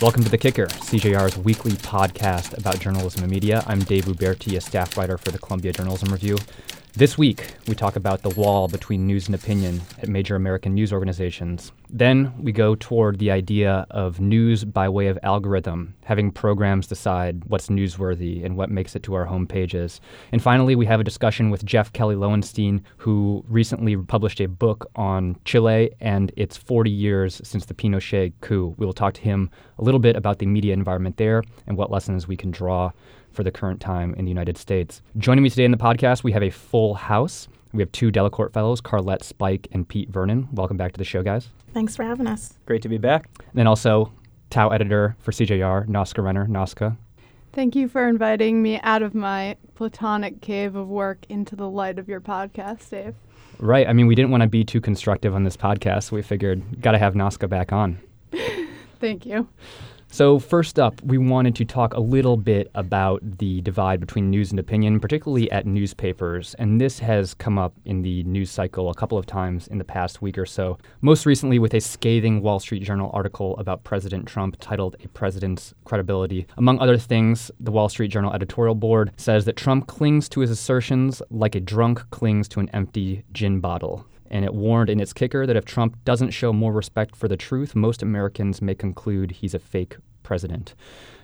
Welcome to The Kicker, CJR's weekly podcast about journalism and media. I'm Dave Uberti, a staff writer for the Columbia Journalism Review. This week, we talk about the wall between news and opinion at major American news organizations. Then we go toward the idea of news by way of algorithm, having programs decide what's newsworthy and what makes it to our home pages. And finally, we have a discussion with Jeff Kelly Lowenstein, who recently published a book on Chile and its 40 years since the Pinochet coup. We will talk to him a little bit about the media environment there and what lessons we can draw for the current time in the United States. Joining me today in the podcast, we have a full house. We have two Delacorte fellows, Carlett Spike and Pete Vernon. Welcome back to the show, guys. Thanks for having us. Great to be back. And then also, Tow editor for CJR, Nausicaa Renner. Nausicaa. Thank you for inviting me out of my platonic cave of work into the light of your podcast, Dave. Right. I mean, we didn't want to be too constructive on this podcast, so we figured got to have Nausicaa back on. Thank you. So, first up, we wanted to talk a little bit about the divide between news and opinion, particularly at newspapers. And this has come up in the news cycle a couple of times in the past week or so. Most recently, with a scathing Wall Street Journal article about President Trump titled A President's Credibility. Among other things, the Wall Street Journal editorial board says that Trump clings to his assertions like a drunk clings to an empty gin bottle and it warned in its kicker that if Trump doesn't show more respect for the truth, most Americans may conclude he's a fake president.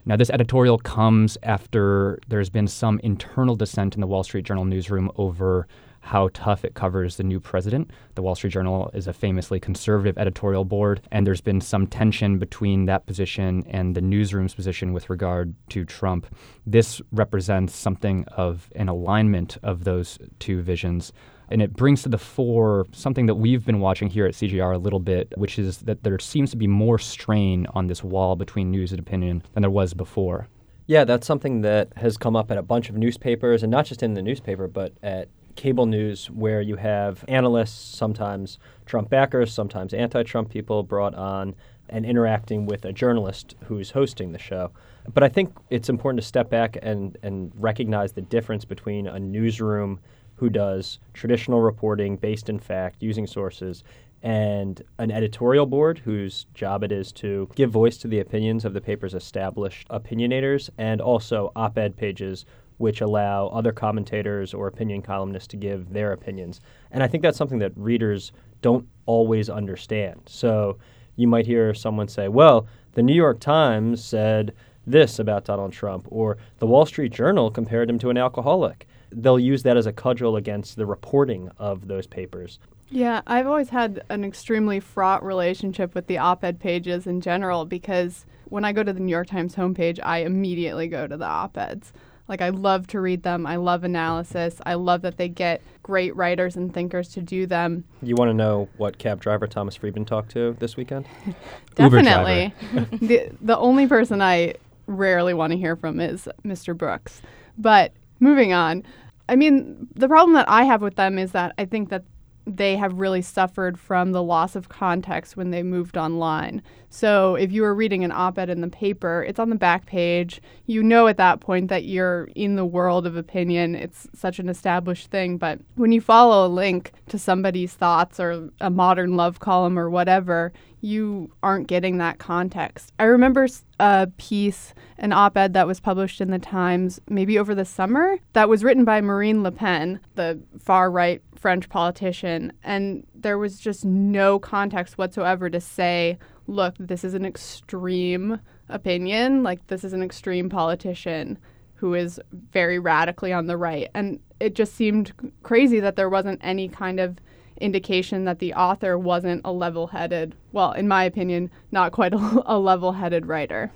Now, this editorial comes after there's been some internal dissent in the Wall Street Journal newsroom over how tough it covers the new president. The Wall Street Journal is a famously conservative editorial board, and there's been some tension between that position and the newsroom's position with regard to Trump. This represents something of an alignment of those two visions. And it brings to the fore something that we've been watching here at CJR a little bit, which is that there seems to be more strain on this wall between news and opinion than there was before. Yeah, that's something that has come up at a bunch of newspapers, and not just in the newspaper, but at cable news, where you have analysts, sometimes Trump backers, sometimes anti Trump people brought on and interacting with a journalist who's hosting the show. But I think it's important to step back and, and recognize the difference between a newsroom who does traditional reporting based in fact, using sources, and an editorial board whose job it is to give voice to the opinions of the paper's established opinionators, and also op ed pages which allow other commentators or opinion columnists to give their opinions. And I think that's something that readers don't always understand. So you might hear someone say, well, the New York Times said this about Donald Trump, or the Wall Street Journal compared him to an alcoholic they'll use that as a cudgel against the reporting of those papers. Yeah, I've always had an extremely fraught relationship with the op ed pages in general because when I go to the New York Times homepage, I immediately go to the op eds. Like, I love to read them. I love analysis. I love that they get great writers and thinkers to do them. You want to know what cab driver Thomas Friedman talked to this weekend? Definitely. the, the only person I rarely want to hear from is Mr. Brooks. But moving on, I mean, the problem that I have with them is that I think that they have really suffered from the loss of context when they moved online. So if you were reading an op ed in the paper, it's on the back page. You know at that point that you're in the world of opinion. It's such an established thing. But when you follow a link to somebody's thoughts or a modern love column or whatever, you aren't getting that context. I remember a piece, an op ed that was published in the Times maybe over the summer that was written by Marine Le Pen, the far right French politician. And there was just no context whatsoever to say, look, this is an extreme opinion. Like, this is an extreme politician who is very radically on the right. And it just seemed crazy that there wasn't any kind of indication that the author wasn't a level headed, well, in my opinion, not quite a, a level headed writer.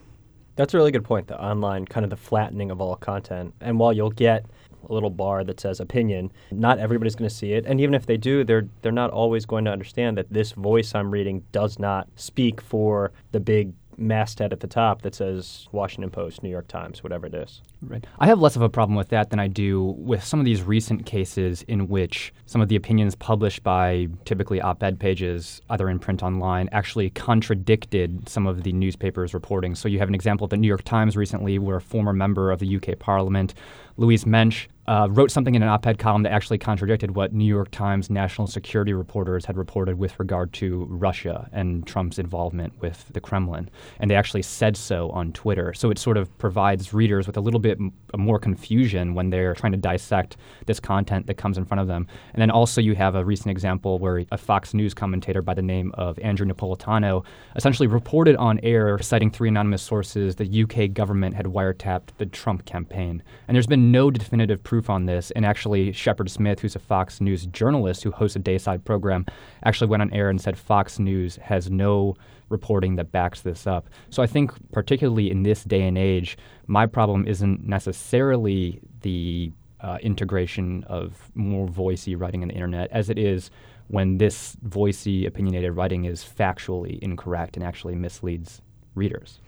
That's a really good point, the online kind of the flattening of all content. And while you'll get a little bar that says opinion, not everybody's going to see it. And even if they do, they're they're not always going to understand that this voice I'm reading does not speak for the big masthead at the top that says Washington Post, New York Times, whatever it is. Right. I have less of a problem with that than I do with some of these recent cases in which some of the opinions published by typically op ed pages, either in print online, actually contradicted some of the newspapers' reporting. So you have an example of the New York Times recently where a former member of the UK Parliament, Louise Mensch, uh, wrote something in an op ed column that actually contradicted what New York Times national security reporters had reported with regard to Russia and Trump's involvement with the Kremlin. And they actually said so on Twitter. So it sort of provides readers with a little bit m- more confusion when they're trying to dissect this content that comes in front of them. And then also, you have a recent example where a Fox News commentator by the name of Andrew Napolitano essentially reported on air, citing three anonymous sources, the UK government had wiretapped the Trump campaign. And there's been no definitive proof on this. And actually, Shepard Smith, who's a Fox News journalist who hosts a dayside program, actually went on air and said Fox News has no reporting that backs this up. So I think, particularly in this day and age, my problem isn't necessarily the uh, integration of more voicey writing on the internet as it is when this voicey, opinionated writing is factually incorrect and actually misleads readers.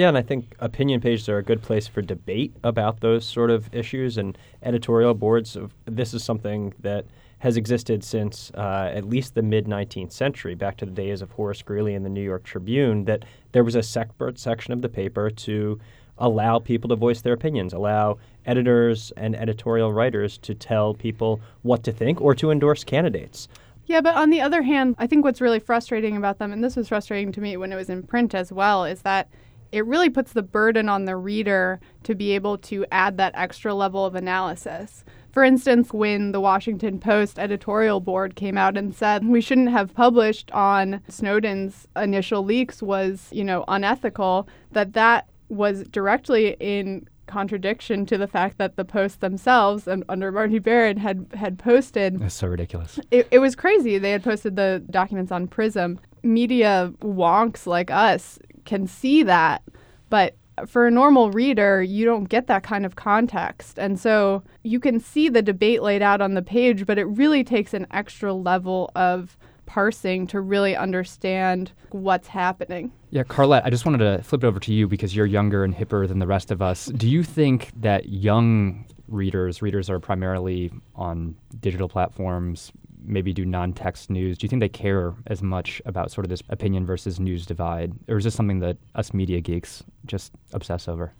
Yeah, and I think opinion pages are a good place for debate about those sort of issues and editorial boards. Of, this is something that has existed since uh, at least the mid 19th century, back to the days of Horace Greeley and the New York Tribune, that there was a separate section of the paper to allow people to voice their opinions, allow editors and editorial writers to tell people what to think or to endorse candidates. Yeah, but on the other hand, I think what's really frustrating about them, and this was frustrating to me when it was in print as well, is that it really puts the burden on the reader to be able to add that extra level of analysis. For instance, when the Washington Post editorial board came out and said we shouldn't have published on Snowden's initial leaks was, you know, unethical, that that was directly in contradiction to the fact that the Post themselves and under Marty Baron had had posted. That's so ridiculous. It, it was crazy. They had posted the documents on Prism. Media wonks like us can see that, but for a normal reader, you don't get that kind of context. And so you can see the debate laid out on the page, but it really takes an extra level of parsing to really understand what's happening. Yeah, Carlett, I just wanted to flip it over to you because you're younger and hipper than the rest of us. Do you think that young readers, readers are primarily on digital platforms, maybe do non-text news, do you think they care as much about sort of this opinion versus news divide, or is this something that us media geeks just obsess over?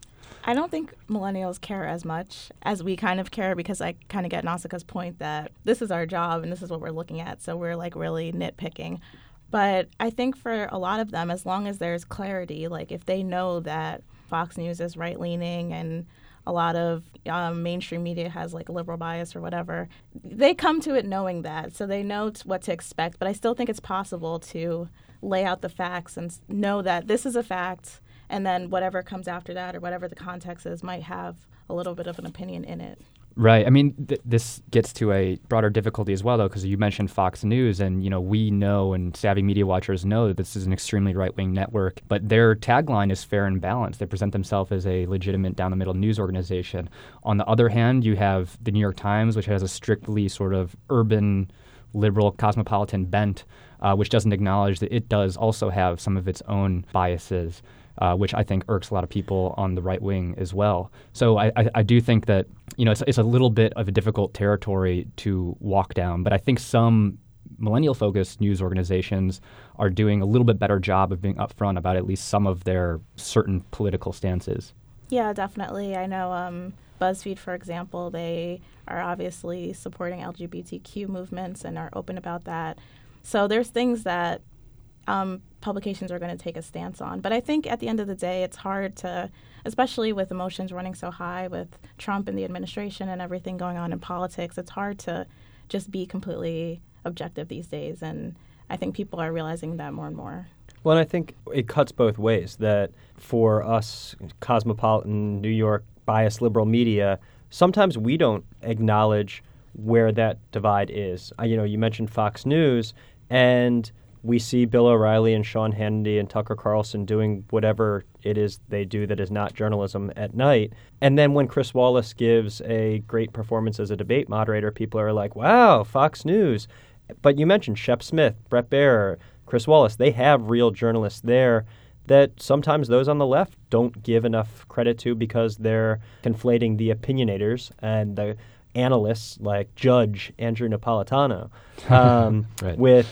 I don't think millennials care as much as we kind of care because I kind of get Nausicaa's point that this is our job and this is what we're looking at. So we're like really nitpicking. But I think for a lot of them, as long as there's clarity, like if they know that Fox News is right leaning and a lot of um, mainstream media has like liberal bias or whatever. They come to it knowing that, so they know what to expect. But I still think it's possible to lay out the facts and know that this is a fact, and then whatever comes after that or whatever the context is might have a little bit of an opinion in it. Right. I mean, th- this gets to a broader difficulty as well, though, because you mentioned Fox News, and you know we know, and savvy media watchers know that this is an extremely right-wing network. But their tagline is fair and balanced. They present themselves as a legitimate, down-the-middle news organization. On the other hand, you have the New York Times, which has a strictly sort of urban, liberal, cosmopolitan bent, uh, which doesn't acknowledge that it does also have some of its own biases uh, which I think irks a lot of people on the right wing as well. So I, I, I do think that you know it's, it's a little bit of a difficult territory to walk down, but I think some millennial focused news organizations are doing a little bit better job of being upfront about at least some of their certain political stances. Yeah, definitely. I know um, BuzzFeed, for example, they are obviously supporting LGBTQ movements and are open about that. So there's things that um, publications are going to take a stance on. But I think at the end of the day, it's hard to, especially with emotions running so high with Trump and the administration and everything going on in politics, it's hard to just be completely objective these days. And I think people are realizing that more and more. Well, and I think it cuts both ways. That for us, cosmopolitan, New York, biased liberal media, sometimes we don't acknowledge where that divide is. Uh, you know, you mentioned Fox News, and we see Bill O'Reilly and Sean Hannity and Tucker Carlson doing whatever it is they do that is not journalism at night. And then when Chris Wallace gives a great performance as a debate moderator, people are like, wow, Fox News. But you mentioned Shep Smith, Bret Baier, Chris Wallace. They have real journalists there that sometimes those on the left don't give enough credit to because they're conflating the opinionators and the analysts like Judge Andrew Napolitano um, right. with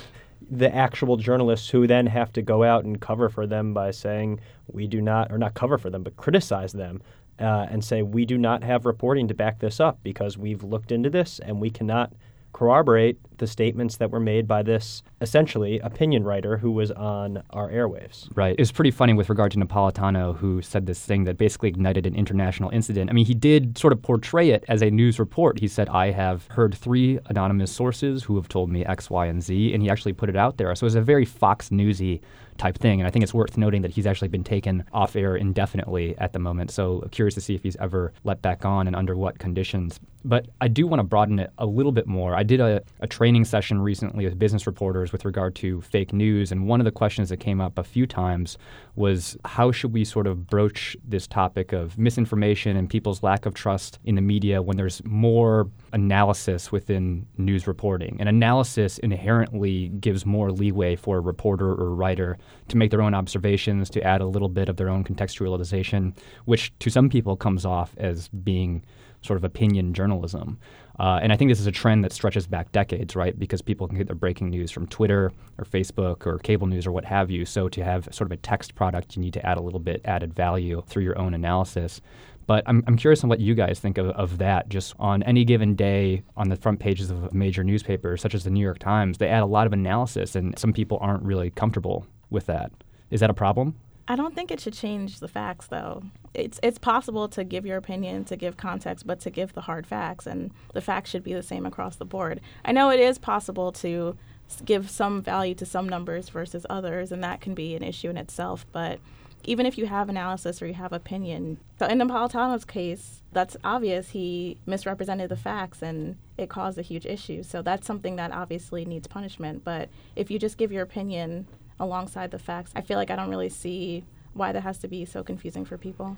the actual journalists who then have to go out and cover for them by saying we do not, or not cover for them, but criticize them uh, and say, we do not have reporting to back this up because we've looked into this and we cannot corroborate the statements that were made by this essentially opinion writer who was on our airwaves. Right. It was pretty funny with regard to Napolitano, who said this thing that basically ignited an international incident. I mean, he did sort of portray it as a news report. He said, I have heard three anonymous sources who have told me X, Y, and Z, and he actually put it out there. So it was a very Fox Newsy type thing. And I think it's worth noting that he's actually been taken off air indefinitely at the moment. So curious to see if he's ever let back on and under what conditions. But I do want to broaden it a little bit more. I did a, a training session recently with business reporters with regard to fake news. And one of the questions that came up a few times was how should we sort of broach this topic of misinformation and people's lack of trust in the media when there's more analysis within news reporting? And analysis inherently gives more leeway for a reporter or writer to make their own observations, to add a little bit of their own contextualization, which to some people comes off as being sort of opinion journalism. Uh, and I think this is a trend that stretches back decades, right? Because people can get their breaking news from Twitter or Facebook or cable news or what have you. So to have sort of a text product, you need to add a little bit added value through your own analysis. But I'm, I'm curious on what you guys think of, of that. Just on any given day on the front pages of major newspapers, such as the New York Times, they add a lot of analysis, and some people aren't really comfortable with that. Is that a problem? I don't think it should change the facts, though. It's it's possible to give your opinion, to give context, but to give the hard facts, and the facts should be the same across the board. I know it is possible to give some value to some numbers versus others, and that can be an issue in itself. But even if you have analysis or you have opinion, so in Napolitano's case, that's obvious. He misrepresented the facts, and it caused a huge issue. So that's something that obviously needs punishment. But if you just give your opinion alongside the facts. I feel like I don't really see why that has to be so confusing for people.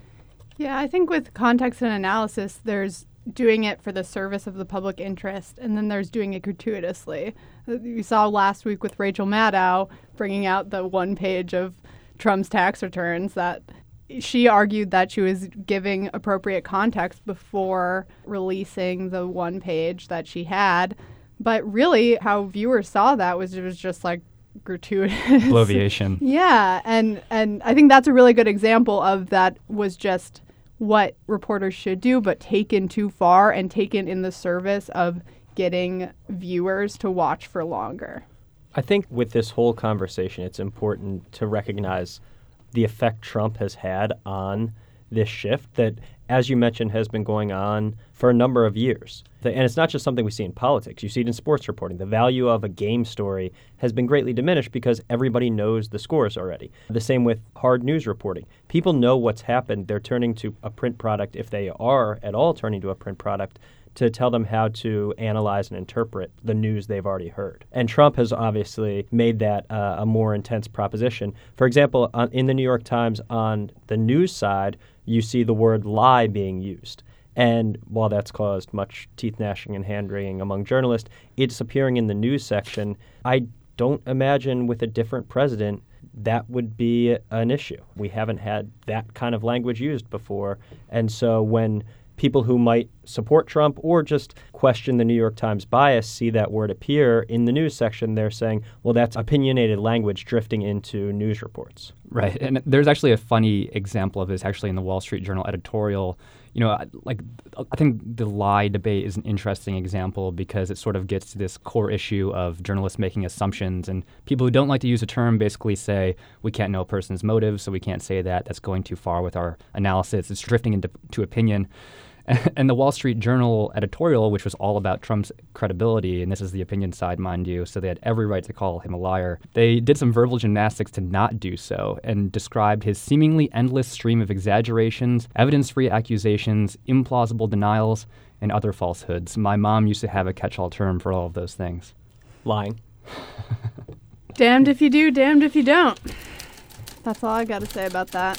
Yeah, I think with context and analysis, there's doing it for the service of the public interest, and then there's doing it gratuitously. Uh, you saw last week with Rachel Maddow bringing out the one page of Trump's tax returns that she argued that she was giving appropriate context before releasing the one page that she had. But really, how viewers saw that was it was just like gratuitous bloviation. yeah, and and I think that's a really good example of that was just what reporters should do, but taken too far and taken in the service of getting viewers to watch for longer. I think with this whole conversation, it's important to recognize the effect Trump has had on this shift that, as you mentioned, has been going on for a number of years. And it's not just something we see in politics, you see it in sports reporting. The value of a game story has been greatly diminished because everybody knows the scores already. The same with hard news reporting. People know what's happened. They're turning to a print product, if they are at all turning to a print product, to tell them how to analyze and interpret the news they've already heard. And Trump has obviously made that uh, a more intense proposition. For example, on, in the New York Times, on the news side, you see the word lie being used. And while that's caused much teeth gnashing and hand wringing among journalists, it's appearing in the news section. I don't imagine with a different president that would be an issue. We haven't had that kind of language used before. And so when people who might support Trump or just question the New York Times bias see that word appear in the news section, they're saying, well, that's opinionated language drifting into news reports. Right. And there's actually a funny example of this actually in the Wall Street Journal editorial. You know, like I think the lie debate is an interesting example because it sort of gets to this core issue of journalists making assumptions. And people who don't like to use a term basically say, we can't know a person's motives, so we can't say that. That's going too far with our analysis. It's drifting into to opinion. and the Wall Street Journal editorial, which was all about Trump's credibility, and this is the opinion side, mind you, so they had every right to call him a liar. They did some verbal gymnastics to not do so and described his seemingly endless stream of exaggerations, evidence free accusations, implausible denials, and other falsehoods. My mom used to have a catch all term for all of those things lying. damned if you do, damned if you don't. That's all I got to say about that.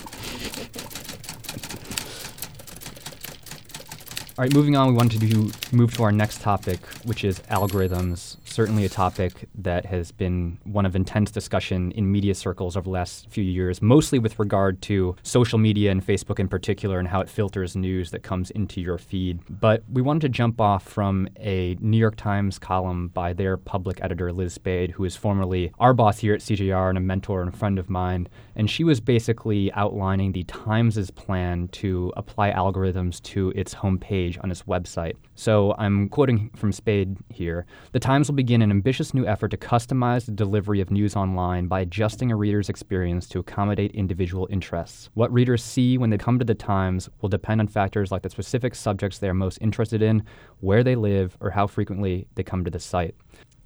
All right, moving on, we wanted to move to our next topic, which is algorithms. Certainly a topic that has been one of intense discussion in media circles over the last few years, mostly with regard to social media and Facebook in particular and how it filters news that comes into your feed. But we wanted to jump off from a New York Times column by their public editor, Liz Spayd, who is formerly our boss here at CJR and a mentor and a friend of mine. And she was basically outlining the Times' plan to apply algorithms to its homepage on its website. So I'm quoting from Spayd here. The Times will begin an ambitious new effort to customize the delivery of news online by adjusting a reader's experience to accommodate individual interests. What readers see when they come to the Times will depend on factors like the specific subjects they are most interested in, where they live, or how frequently they come to the site.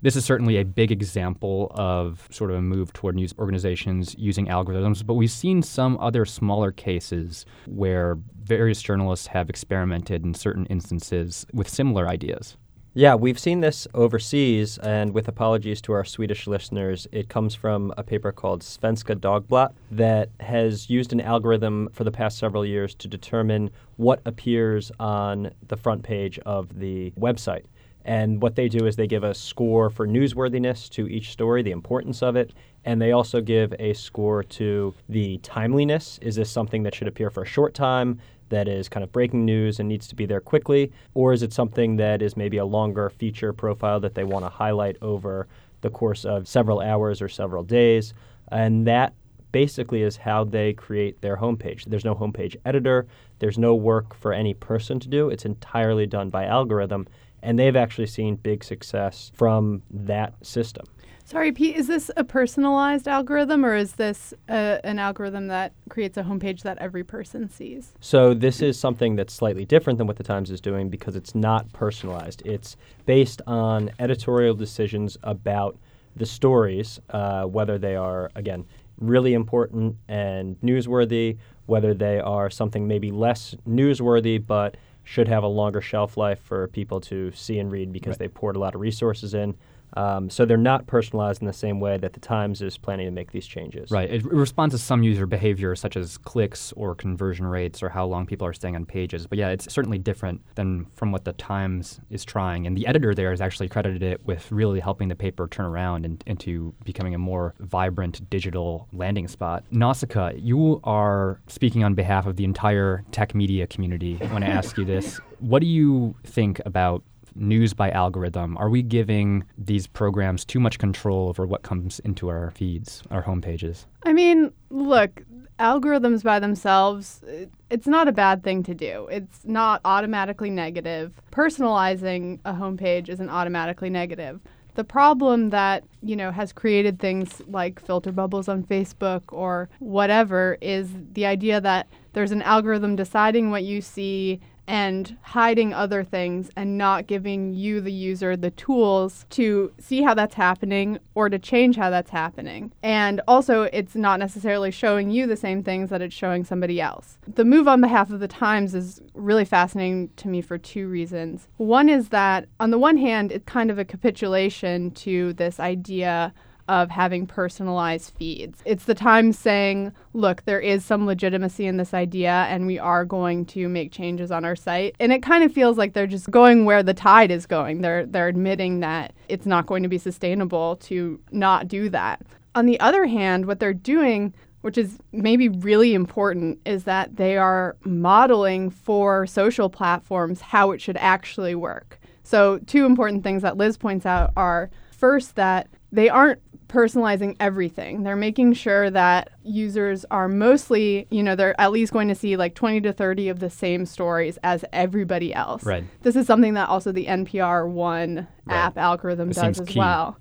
This is certainly a big example of sort of a move toward news organizations using algorithms, but we've seen some other smaller cases where various journalists have experimented in certain instances with similar ideas. Yeah, we've seen this overseas, and with apologies to our Swedish listeners, it comes from a paper called Svenska Dagblad that has used an algorithm for the past several years to determine what appears on the front page of the website. And what they do is they give a score for newsworthiness to each story, the importance of it, and they also give a score to the timeliness. Is this something that should appear for a short time, that is kind of breaking news and needs to be there quickly? Or is it something that is maybe a longer feature profile that they want to highlight over the course of several hours or several days? And that basically is how they create their homepage. There's no homepage editor, there's no work for any person to do. It's entirely done by algorithm and they've actually seen big success from that system. Sorry, Pete, is this a personalized algorithm or is this a, an algorithm that creates a homepage that every person sees? So, this is something that's slightly different than what the Times is doing because it's not personalized. It's based on editorial decisions about the stories, uh, whether they are, again, really important and newsworthy, whether they are something maybe less newsworthy but should have a longer shelf life for people to see and read because right. they poured a lot of resources in. Um, so they're not personalized in the same way that the Times is planning to make these changes. Right. It responds to some user behavior, such as clicks or conversion rates or how long people are staying on pages. But yeah, it's certainly different than from what the Times is trying. And the editor there has actually credited it with really helping the paper turn around and, into becoming a more vibrant digital landing spot. Nausicaa, you are speaking on behalf of the entire tech media community when I ask you this. What do you think about news by algorithm? Are we giving these programs too much control over what comes into our feeds, our homepages? I mean, look, algorithms by themselves, it's not a bad thing to do. It's not automatically negative. Personalizing a homepage isn't automatically negative. The problem that, you know, has created things like filter bubbles on Facebook or whatever is the idea that there's an algorithm deciding what you see and hiding other things and not giving you, the user, the tools to see how that's happening or to change how that's happening. And also, it's not necessarily showing you the same things that it's showing somebody else. The move on behalf of the Times is really fascinating to me for two reasons. One is that, on the one hand, it's kind of a capitulation to this idea of having personalized feeds. It's the Times saying, look, there is some legitimacy in this idea and we are going to make changes on our site. And it kind of feels like they're just going where the tide is going. They're they're admitting that it's not going to be sustainable to not do that. On the other hand, what they're doing which is maybe really important, is that they are modeling for social platforms how it should actually work. So, two important things that Liz points out are first, that they aren't personalizing everything. They're making sure that users are mostly, you know, they're at least going to see like 20 to 30 of the same stories as everybody else. Right. This is something that also the NPR One right. app algorithm it does as key. well.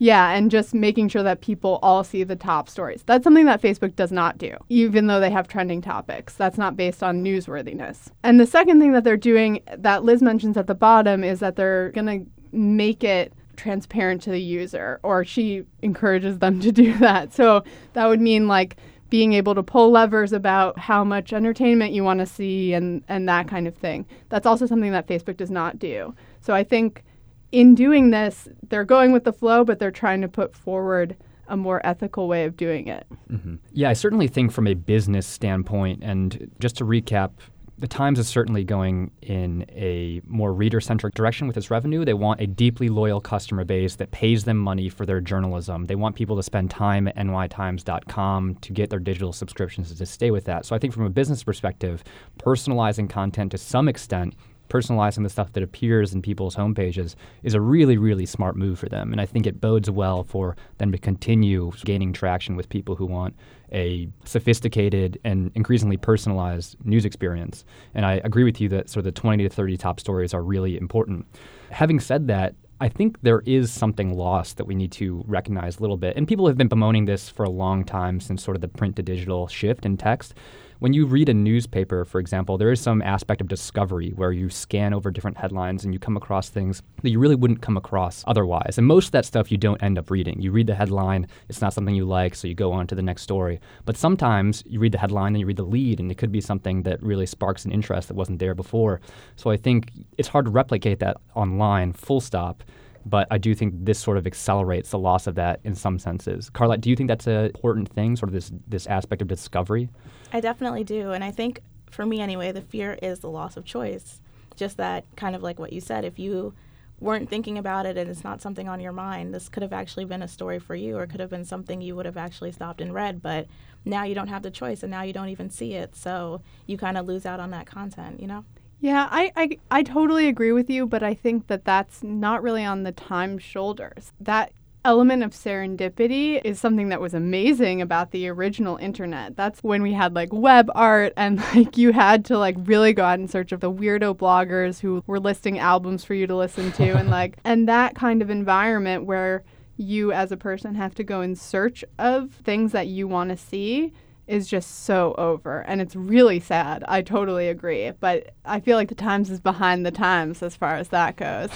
Yeah, and just making sure that people all see the top stories. That's something that Facebook does not do, even though they have trending topics. That's not based on newsworthiness. And the second thing that they're doing that Liz mentions at the bottom is that they're going to make it transparent to the user, or she encourages them to do that. So that would mean like being able to pull levers about how much entertainment you want to see and, and that kind of thing. That's also something that Facebook does not do. So I think in doing this, they're going with the flow, but they're trying to put forward a more ethical way of doing it. Mm-hmm. Yeah, I certainly think from a business standpoint, and just to recap the Times is certainly going in a more reader centric direction with its revenue. They want a deeply loyal customer base that pays them money for their journalism. They want people to spend time at nytimes.com to get their digital subscriptions to stay with that. So I think from a business perspective, personalizing content to some extent personalizing the stuff that appears in people's homepages is a really, really smart move for them. And I think it bodes well for them to continue gaining traction with people who want a sophisticated and increasingly personalized news experience. And I agree with you that sort of the 20 to 30 top stories are really important. Having said that, I think there is something lost that we need to recognize a little bit. And people have been bemoaning this for a long time since sort of the print to digital shift in text when you read a newspaper, for example, there is some aspect of discovery where you scan over different headlines and you come across things that you really wouldn't come across otherwise. And most of that stuff you don't end up reading. You read the headline, it's not something you like, so you go on to the next story. But sometimes you read the headline and you read the lead, and it could be something that really sparks an interest that wasn't there before. So I think it's hard to replicate that online, full stop but I do think this sort of accelerates the loss of that in some senses. Carlett, do you think that's an important thing, sort of this this aspect of discovery? I definitely do, and I think for me anyway, the fear is the loss of choice. Just that kind of like what you said, if you weren't thinking about it and it's not something on your mind, this could have actually been a story for you or could have been something you would have actually stopped and read, but now you don't have the choice and now you don't even see it. So you kind of lose out on that content, you know? Yeah, I, I, I totally agree with you, but I think that that's not really on the Times' shoulders. That element of serendipity is something that was amazing about the original internet. That's when we had like web art and like you had to like really go out in search of the weirdo bloggers who were listing albums for you to listen to and like and that kind of environment where you as a person have to go in search of things that you want to see is just so over and it's really sad. I totally agree, but I feel like the Times is behind the times as far as that goes.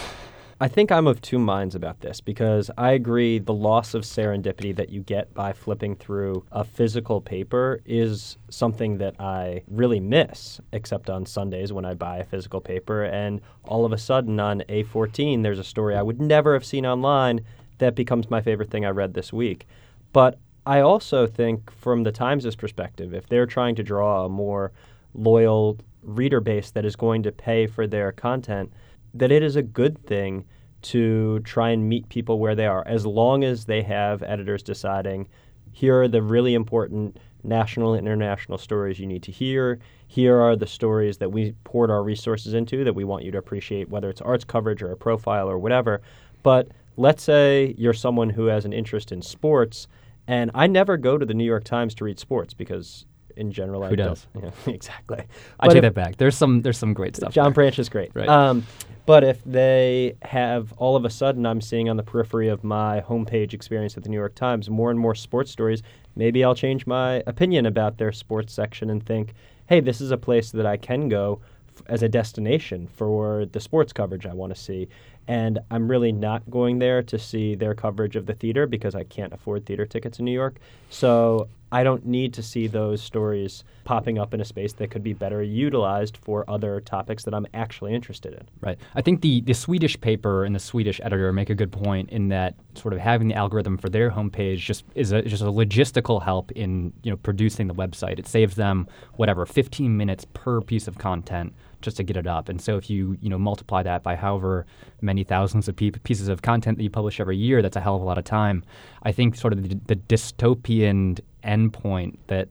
I think I'm of two minds about this because I agree the loss of serendipity that you get by flipping through a physical paper is something that I really miss, except on Sundays when I buy a physical paper. And all of a sudden on A14, there's a story I would never have seen online that becomes my favorite thing I read this week. But I also think, from the Times' perspective, if they're trying to draw a more loyal reader base that is going to pay for their content, that it is a good thing to try and meet people where they are, as long as they have editors deciding here are the really important national and international stories you need to hear. Here are the stories that we poured our resources into that we want you to appreciate, whether it's arts coverage or a profile or whatever. But let's say you're someone who has an interest in sports and I never go to the New York Times to read sports because in general, Who I does? don't. Yeah, exactly. I But take if- that back. There's some there's some great stuff. John there. Branch is great. Right. Um, but if they have all of a sudden, I'm seeing on the periphery of my homepage experience at the New York Times more and more sports stories, maybe I'll change my opinion about their sports section and think, hey, this is a place that I can go f- as a destination for the sports coverage I want to see. And I'm really not going there to see their coverage of the theater because I can't afford theater tickets in New York. So I don't need to see those stories popping up in a space that could be better utilized for other topics that I'm actually interested in. Right. I think the, the Swedish paper and the Swedish editor make a good point in that sort of having the algorithm for their homepage just is a, just a logistical help in you know producing the website. It saves them whatever 15 minutes per piece of content just to get it up. And so if you you know multiply that by however many thousands of pe- pieces of content that you publish every year, that's a hell of a lot of time. I think sort of the, the dystopian endpoint that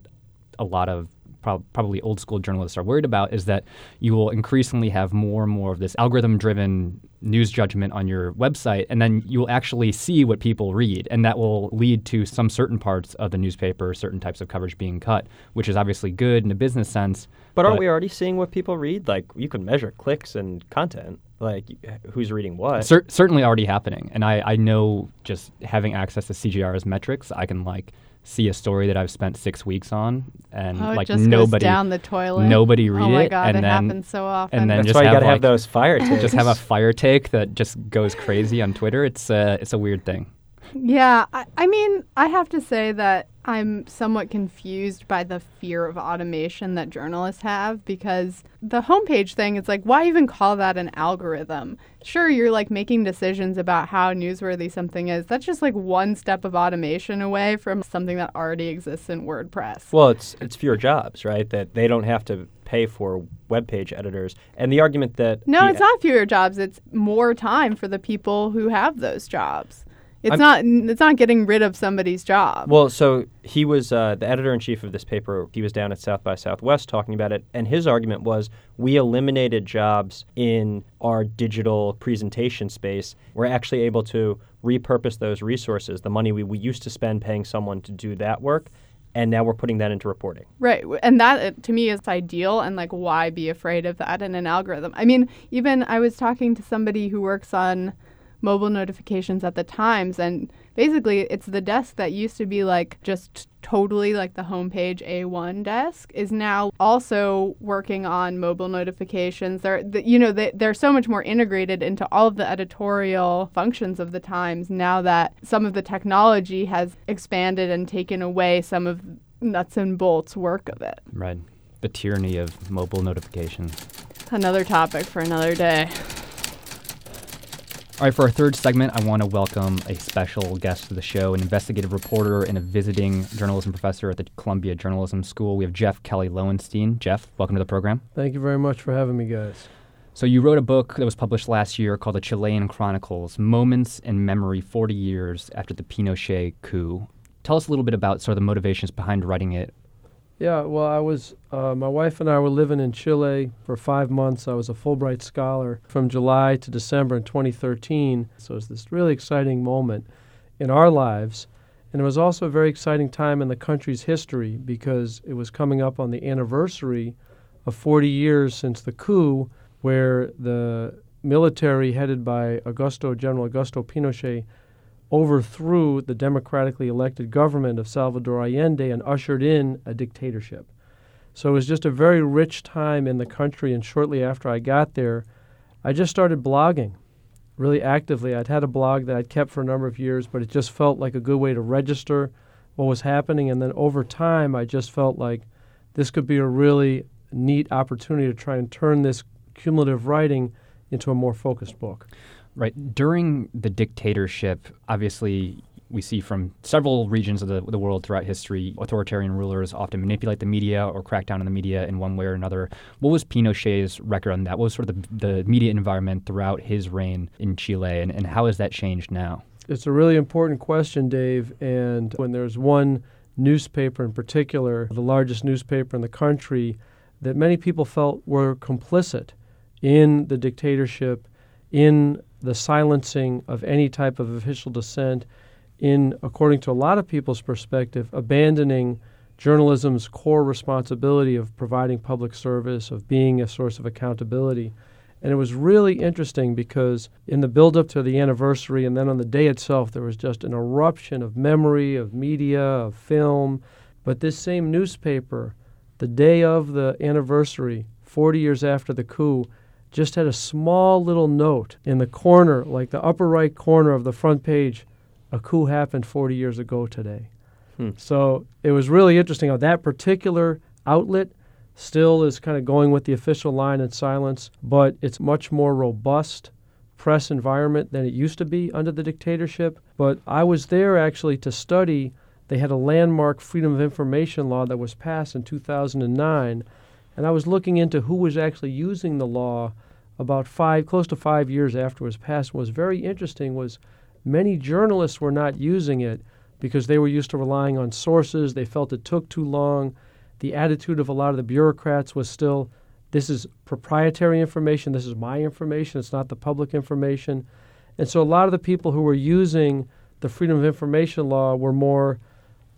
a lot of prob- probably old school journalists are worried about is that you will increasingly have more and more of this algorithm driven news judgment on your website and then you will actually see what people read and that will lead to some certain parts of the newspaper certain types of coverage being cut which is obviously good in a business sense But aren't we already seeing what people read? Like you can measure clicks and content, like y- who's reading what. cer- certainly already happening and I, I know just having access to CJR's metrics i can like see a story that i've spent six weeks on and Oh, like just nobody goes down the toilet. nobody read oh my it, god, and it then- happens so often. and then That's just why you have, gotta have like- those fire takes. just have a fire take that just goes crazy on Twitter. It's uh, it's a weird thing. Yeah, I, I mean, I have to say that I'm somewhat confused by the fear of automation that journalists have because the homepage thing, it's like, why even call that an algorithm? Sure, you're like making decisions about how newsworthy something is. That's just like one step of automation away from something that already exists in WordPress. Well, it's it's fewer jobs, right? That they don't have to pay for web page editors. And the argument that No, the- it's not fewer jobs. It's more time for the people who have those jobs. It's I'm- not. It's not getting rid of somebody's job. Well, so he was uh, the editor in chief of this paper. He was down at South by Southwest talking about it, and his argument was we eliminated jobs in our digital presentation space. We're actually able to repurpose those resources, the money we, we used to spend paying someone to do that work, and now we're putting that into reporting. Right. And that uh, to me is ideal. And like, why be afraid of that in an algorithm? I mean, even I was talking to somebody who works on mobile notifications at the Times, and basically it's the desk that used to be like just totally like the homepage A1 desk is now also working on mobile notifications. They're, the, you know, they, they're so much more integrated into all of the editorial functions of the Times now that some of the technology has expanded and taken away some of nuts and bolts work of it. Right. The tyranny of mobile notifications. Another topic for another day. All right, for our third segment, I want to welcome a special guest to the show, an investigative reporter and a visiting journalism professor at the Columbia Journalism School. We have Jeff Kelly Lowenstein. Jeff, welcome to the program. Thank you very much for having me, guys. So, you wrote a book that was published last year called The Chilean Chronicles Moments in Memory 40 Years After the Pinochet Coup. Tell us a little bit about sort of the motivations behind writing it. Yeah, well, I was, uh, my wife and I were living in Chile for five months. I was a Fulbright scholar from July to December in 2013. So it was this really exciting moment in our lives. And it was also a very exciting time in the country's history because it was coming up on the anniversary of 40 years since the coup, where the military headed by Augusto, General Augusto Pinochet, overthrew the democratically elected government of Salvador Allende and ushered in a dictatorship. So it was just a very rich time in the country. And shortly after I got there, I just started blogging really actively. I'd had a blog that I'd kept for a number of years, but it just felt like a good way to register what was happening. And then over time, I just felt like this could be a really neat opportunity to try and turn this cumulative writing into a more focused book. Right. During the dictatorship, obviously, we see from several regions of the, the world throughout history, authoritarian rulers often manipulate the media or crack down on the media in one way or another. What was Pinochet's record on that? What was sort of the, the media environment throughout his reign in Chile, and, and how has that changed now? It's a really important question, Dave. And when there's one newspaper in particular, the largest newspaper in the country, that many people felt were complicit in the dictatorship, in the silencing of any type of official dissent, in, according to a lot of people's perspective, abandoning journalism's core responsibility of providing public service, of being a source of accountability. And it was really interesting because in the build up to the anniversary and then on the day itself, there was just an eruption of memory, of media, of film. But this same newspaper, the day of the anniversary, 40 years after the coup, just had a small little note in the corner, like the upper right corner of the front page. A coup happened 40 years ago today. Hmm. So it was really interesting how that particular outlet still is kind of going with the official line in silence, but it's much more robust press environment than it used to be under the dictatorship. But I was there actually to study. They had a landmark freedom of information law that was passed in 2009, and I was looking into who was actually using the law about five, close to five years after it was passed. What was very interesting was many journalists were not using it because they were used to relying on sources. They felt it took too long. The attitude of a lot of the bureaucrats was still this is proprietary information, this is my information, it's not the public information. And so a lot of the people who were using the Freedom of Information law were more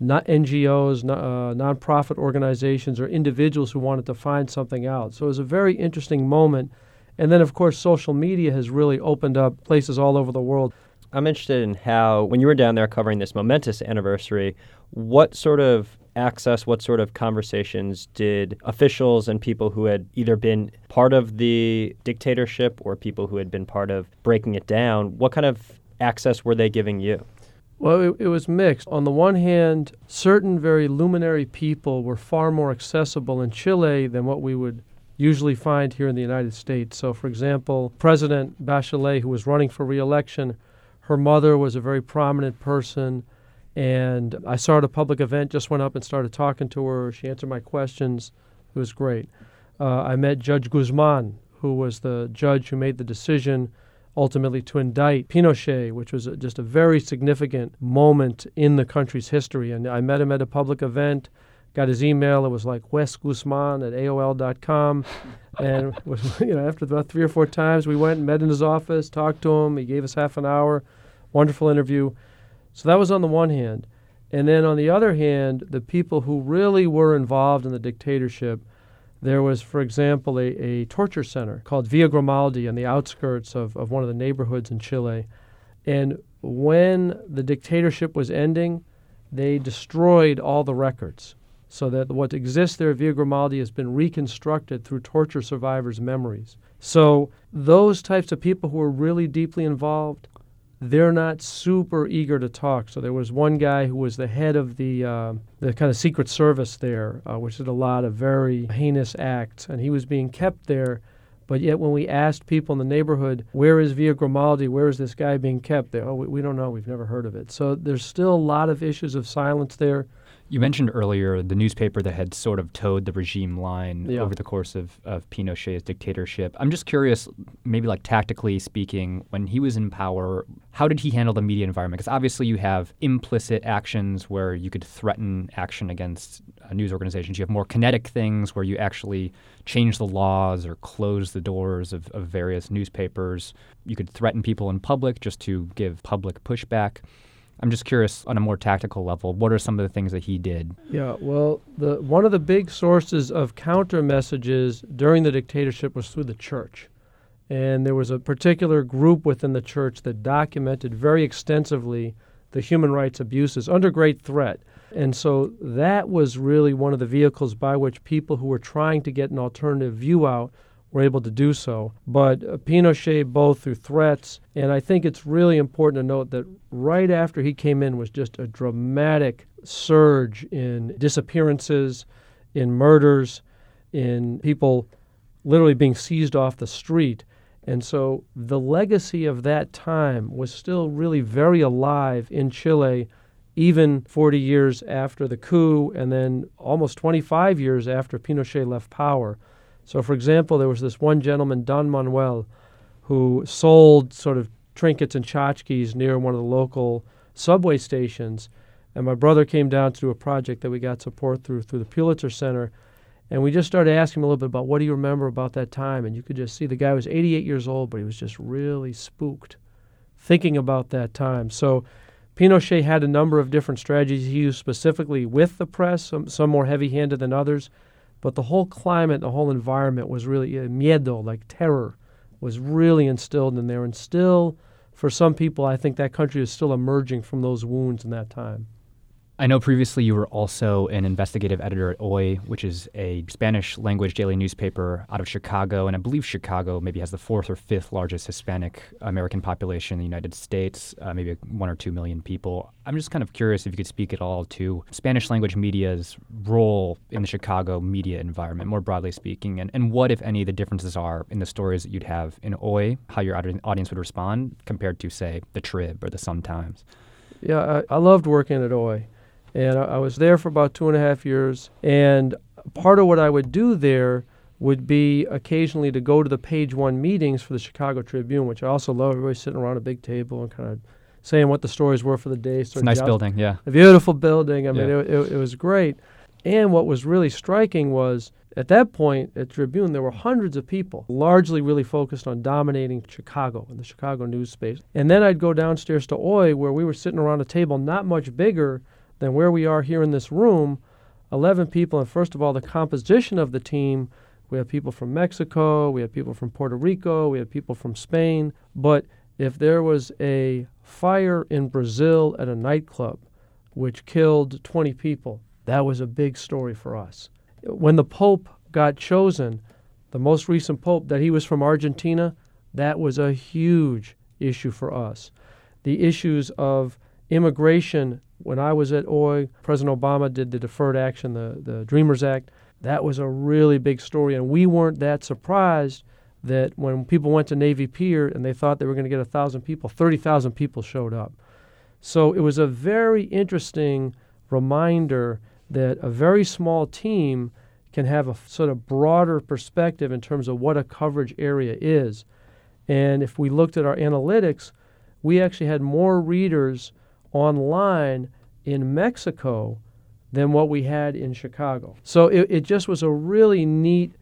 not NGOs, no, uh, nonprofit organizations, or individuals who wanted to find something out. So it was a very interesting moment. And then, of course, social media has really opened up places all over the world. I'm interested in how, when you were down there covering this momentous anniversary, what sort of access, what sort of conversations did officials and people who had either been part of the dictatorship or people who had been part of breaking it down, what kind of access were they giving you? Well, it, it, was mixed. On the one hand, certain very luminary people were far more accessible in Chile than what we would usually find here in the United States. So, for example, President Bachelet, who was running for reelection, her mother was a very prominent person. And I saw her at a public event, just went up and started talking to her. She answered my questions. It was great. Uh, I met Judge Guzman, who was the judge who made the decision ultimately to indict Pinochet, which was a, just a very significant moment in the country's history. And I met him at a public event, got his email. It was like Wes Guzman at AOL.com. and was, you know, after about three or four times, we went and met in his office, talked to him. He gave us half an hour. Wonderful interview. So that was on the one hand. And then on the other hand, the people who really were involved in the dictatorship – there was, for example, a, a torture center called Villa Grimaldi on the outskirts of, of one of the neighborhoods in Chile. And when the dictatorship was ending, they destroyed all the records so that what exists there at Villa Grimaldi has been reconstructed through torture survivors' memories. So those types of people who are really deeply involved they're not super eager to talk. So there was one guy who was the head of the uh, the kind of secret service there, uh, which did a lot of very heinous acts, and he was being kept there. But yet, when we asked people in the neighborhood, where is Villa Grimaldi? Where is this guy being kept? They, oh, we, we don't know. We've never heard of it. So there's still a lot of issues of silence there. You mentioned earlier the newspaper that had sort of toed the regime line yeah. over the course of, of Pinochet's dictatorship. I'm just curious, maybe like tactically speaking, when he was in power, how did he handle the media environment? Because obviously you have implicit actions where you could threaten action against uh, news organizations. You have more kinetic things where you actually change the laws or close the doors of, of various newspapers. You could threaten people in public just to give public pushback. I'm just curious on a more tactical level, what are some of the things that he did? Yeah, well, the one of the big sources of counter messages during the dictatorship was through the church. And there was a particular group within the church that documented very extensively the human rights abuses under great threat. And so that was really one of the vehicles by which people who were trying to get an alternative view out were able to do so. But uh, Pinochet, both through threats, and I think it's really important to note that right after he came in was just a dramatic surge in disappearances, in murders, in people literally being seized off the street. And so the legacy of that time was still really very alive in Chile, even 40 years after the coup, and then almost 25 years after Pinochet left power. So, for example, there was this one gentleman, Don Manuel, who sold sort of trinkets and tchotchkes near one of the local subway stations. And my brother came down to do a project that we got support through through the Pulitzer Center. And we just started asking him a little bit about what do you remember about that time? And you could just see the guy was 88 years old, but he was just really spooked thinking about that time. So Pinochet had a number of different strategies he used specifically with the press, some, some more heavy handed than others. But the whole climate, the whole environment was really uh, miedo, like terror, was really instilled in there. And still, for some people, I think that country is still emerging from those wounds in that time. I know previously you were also an investigative editor at Hoy, which is a Spanish language daily newspaper out of Chicago. And I believe Chicago maybe has the fourth or fifth largest Hispanic American population in the United States, uh, maybe one or two million people. I'm just kind of curious if you could speak at all to Spanish language media's role in the Chicago media environment, more broadly speaking, and, and what, if any, the differences are in the stories that you'd have in Hoy, how your audience would respond compared to, say, the Trib or the Sun Times. Yeah, I, I loved working at Hoy. And I, I was there for about two and a half years. And part of what I would do there would be occasionally to go to the page one meetings for the Chicago Tribune, which I also love. Everybody sitting around a big table and kind of saying what the stories were for the day. It's a nice building, yeah. A beautiful building. I mean, it, it, it was great. And what was really striking was at that point at Tribune, there were hundreds of people, largely really focused on dominating Chicago and the Chicago news space. And then I'd go downstairs to Hoy, where we were sitting around a table not much bigger than where we are here in this room 11 people. And first of all, the composition of the team we have people from Mexico, we have people from Puerto Rico, we have people from Spain. But if there was a fire in Brazil at a nightclub which killed 20 people, that was a big story for us. When the Pope got chosen, the most recent Pope, that he was from Argentina, that was a huge issue for us. The issues of Immigration, when I was at Hoy, President Obama did the Deferred Action, the, the Dreamers Act. That was a really big story, and we weren't that surprised that when people went to Navy Pier and they thought they were going to get 1,000 people, 30,000 people showed up. So it was a very interesting reminder that a very small team can have a sort of broader perspective in terms of what a coverage area is. And if we looked at our analytics, we actually had more readers online in Mexico than what we had in Chicago. So it, it just was a really neat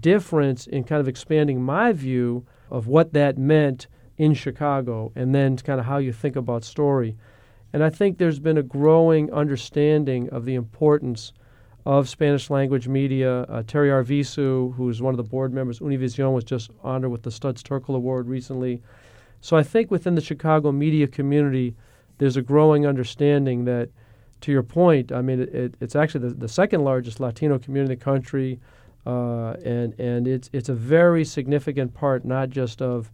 difference in kind of expanding my view of what that meant in Chicago and then kind of how you think about story. And I think there's been a growing understanding of the importance of Spanish language media. Uh, Terry Arvizu, who's one of the board members, Univision, was just honored with the Studs Terkel Award recently. So I think within the Chicago media community, there's a growing understanding that, to your point, I mean, it, it, it's actually the, the, second largest Latino community in the country, uh, and and it's it's a very significant part not just of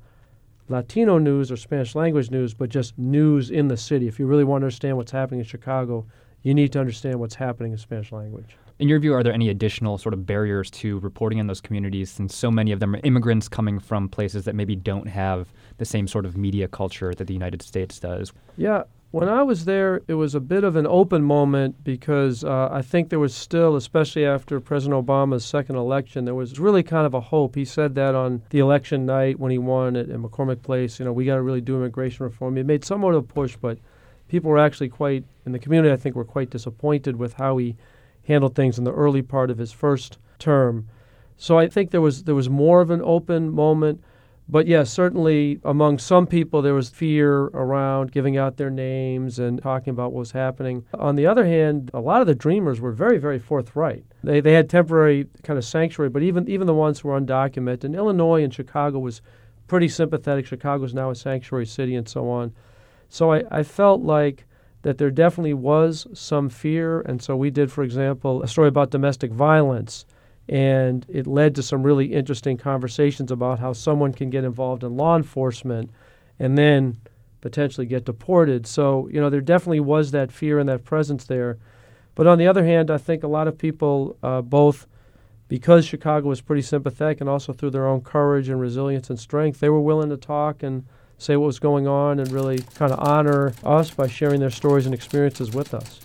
Latino news or Spanish language news, but just news in the city. If you really want to understand what's happening in Chicago, you need to understand what's happening in Spanish language. In your view, are there any additional sort of barriers to reporting in those communities since so many of them are immigrants coming from places that maybe don't have the same sort of media culture that the United States does? Yeah, when I was there, it was a bit of an open moment because uh, I think there was still, especially after President Obama's second election, there was really kind of a hope. He said that on the election night when he won at, at McCormick Place. You know, we got to really do immigration reform. He made somewhat of a push, but people were actually quite, in the community, I think, were quite disappointed with how he handled things in the early part of his first term. So I think there was there was more of an open moment. But yes, certainly among some people, there was fear around giving out their names and talking about what was happening. On the other hand, a lot of the dreamers were very, very forthright. They, they had temporary kind of sanctuary, but even, even the ones who were undocumented, and Illinois and Chicago was pretty sympathetic. Chicago is now a sanctuary city and so on. So I, I felt like that there definitely was some fear. And so we did, for example, a story about domestic violence and it led to some really interesting conversations about how someone can get involved in law enforcement and then potentially get deported. So, you know, there definitely was that fear and that presence there. But on the other hand, I think a lot of people, uh, both because Chicago was pretty sympathetic and also through their own courage and resilience and strength, they were willing to talk and say what was going on and really kind of honor us by sharing their stories and experiences with us.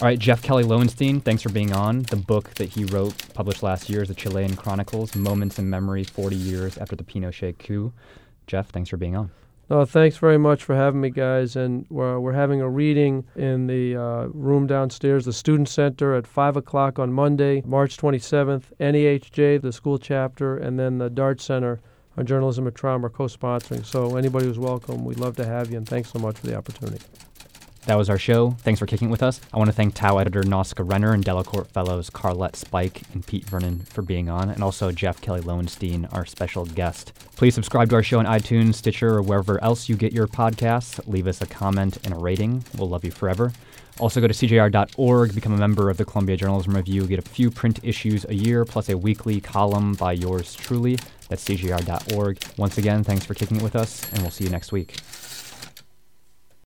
All right, Jeff Kelly Lowenstein, thanks for being on. The book that he wrote, published last year, is The Chilean Chronicles Moments in Memory 40 Years After the Pinochet Coup. Jeff, thanks for being on. No, thanks very much for having me, guys. And we're, we're having a reading in the uh, room downstairs, the Student Center, at 5 o'clock on Monday, March 27th. NAHJ, the school chapter, and then the Dart Center on Journalism at Trauma are co sponsoring. So anybody who's welcome, we'd love to have you, and thanks so much for the opportunity. That was our show. Thanks for kicking with us. I want to thank Tow editor Nausicaa Renner and Delacorte fellows Carlett Spike and Pete Vernon for being on, and also Jeff Kelly Lowenstein, our special guest. Please subscribe to our show on iTunes, Stitcher, or wherever else you get your podcasts. Leave us a comment and a rating. We'll love you forever. Also, go to CJR.org, become a member of the Columbia Journalism Review, get a few print issues a year, plus a weekly column by yours truly. That's CJR.org. Once again, thanks for kicking it with us, and we'll see you next week.